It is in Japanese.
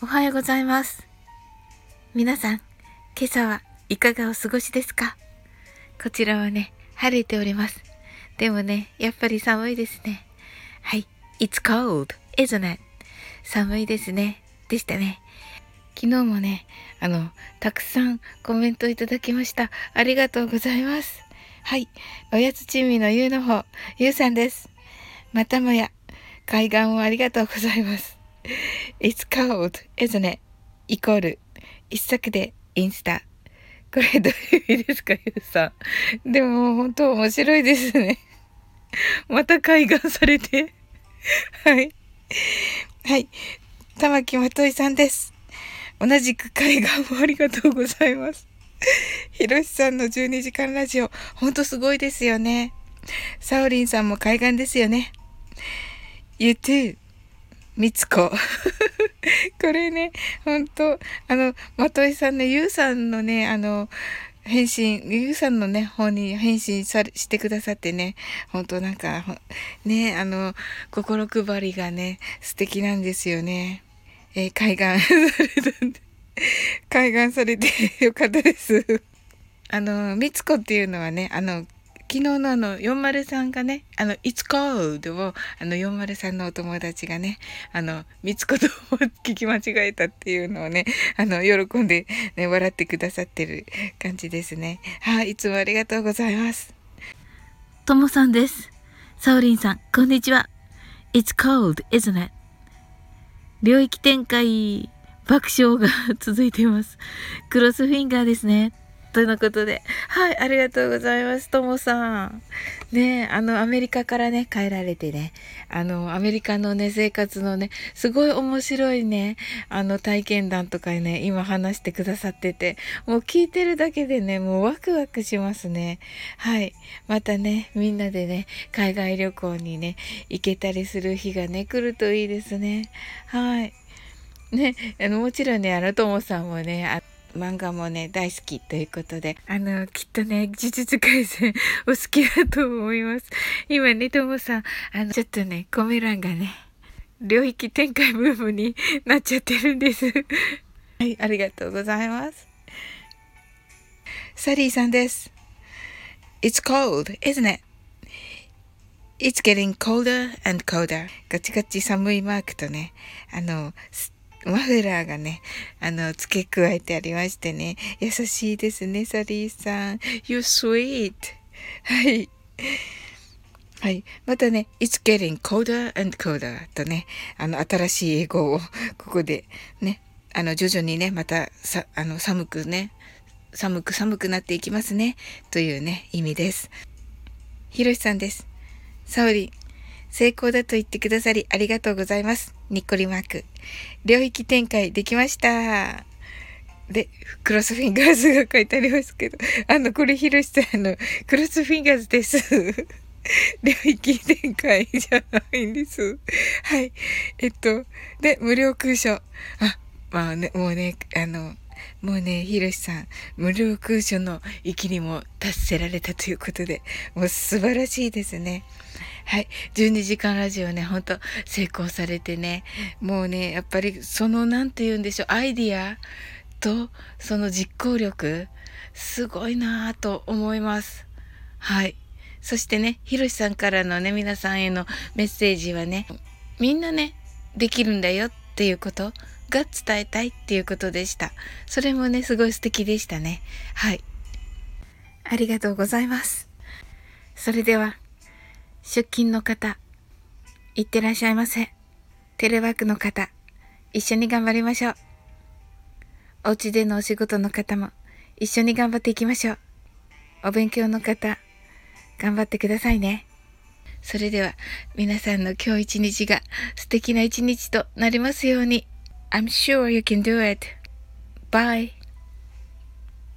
おはようございます。皆さん、今朝はいかがお過ごしですか？こちらはね、晴れております。でもね、やっぱり寒いですね。はい。It's cold, isn't it? 寒いですね。でしたね。昨日もね、あの、たくさんコメントいただきました。ありがとうございます。はい。おやつチームのゆうの方、ゆうさんです。またもや、海岸をありがとうございます。It's cold, isn't it? イコール、一作でインスタ。これどういう意味ですか、ゆうさん？でも本当面白いですね。また海岸されて。はい。はい。玉木まといさんです。同じく海岸もありがとうございます。ひろしさんの12時間ラジオ、ほんとすごいですよね。サオリンさんも海岸ですよね。You too. みつこ。これね、ほんと、あの、まといさんね、ゆうさんのね、あの、返信、ゆうさんのね、方に返信さしてくださってね、ほんとなんか、ね、あの、心配りがね、素敵なんですよね。えー、海岸 されたんで、海岸されてよかったです。あの、みつこっていうのはね、あの、昨日のあの、403がね、あの、It's cold を、あの、403のお友達がね、あの、みつこと聞き間違えたっていうのをね、あの、喜んで、ね、笑ってくださってる感じですね。はい、いつもありがとうございます。ともさんです。サオリンさん、こんにちは。It's cold, isn't it? 領域展開、爆笑が 続いています。クロスフィンガーですね。ということで。はい、ありがとうございます、ともさん。ねあの、アメリカからね、帰られてね、あの、アメリカのね、生活のね、すごい面白いね、あの、体験談とかね、今話してくださってて、もう聞いてるだけでね、もうワクワクしますね。はい。またね、みんなでね、海外旅行にね、行けたりする日がね、来るといいですね。はい。ね、あの、もちろんね、あの、ともさんもね、漫画もね、大好きということで、あの、きっとね、呪術改戦お好きだと思います。今ね、ともさん、あの、ちょっとね、コメ欄がね、領域展開ブームになっちゃってるんです。はい、ありがとうございます。サリーさんです。It's cold, isn't it? It's getting colder and colder. ガチガチ寒いマークとね、あの、マフラーがね、あの、付け加えてありましてね、優しいですね、サリーさん。You sweet. はい。はい。またね、It's getting colder and colder とね、あの、新しい英語をここでね、あの、徐々にね、また、さ、あの、寒くね、寒く寒くなっていきますね、というね、意味です。ひろしさんです。サオリン、成功だと言ってくださりありがとうございます。にっこりマーク。領域展開できました。で、クロスフィンガーズが書いてありますけど、あの、これひろしさんの、クロスフィンガーズです。領域展開じゃないんです。はい。えっと、で、無料空所。あ、まあね、もうね、あの、もうね、ひろしさん、無料空所の域にも達せられたということで、もう素晴らしいですね。はい。12時間ラジオね、ほんと成功されてね、もうね、やっぱりその、なんて言うんでしょう、アイディアとその実行力、すごいなぁと思います。はい。そしてね、ひろしさんからのね、皆さんへのメッセージはね、みんなね、できるんだよっていうことが伝えたいっていうことでした。それもね、すごい素敵でしたね。はい。ありがとうございます。それでは。出勤の方、いってらっしゃいませ。テレワークの方、一緒に頑張りましょう。お家でのお仕事の方も一緒に頑張っていきましょう。お勉強の方、頑張ってくださいね。それでは皆さんの今日一日が素敵な一日となりますように。I'm sure you can do it. Bye.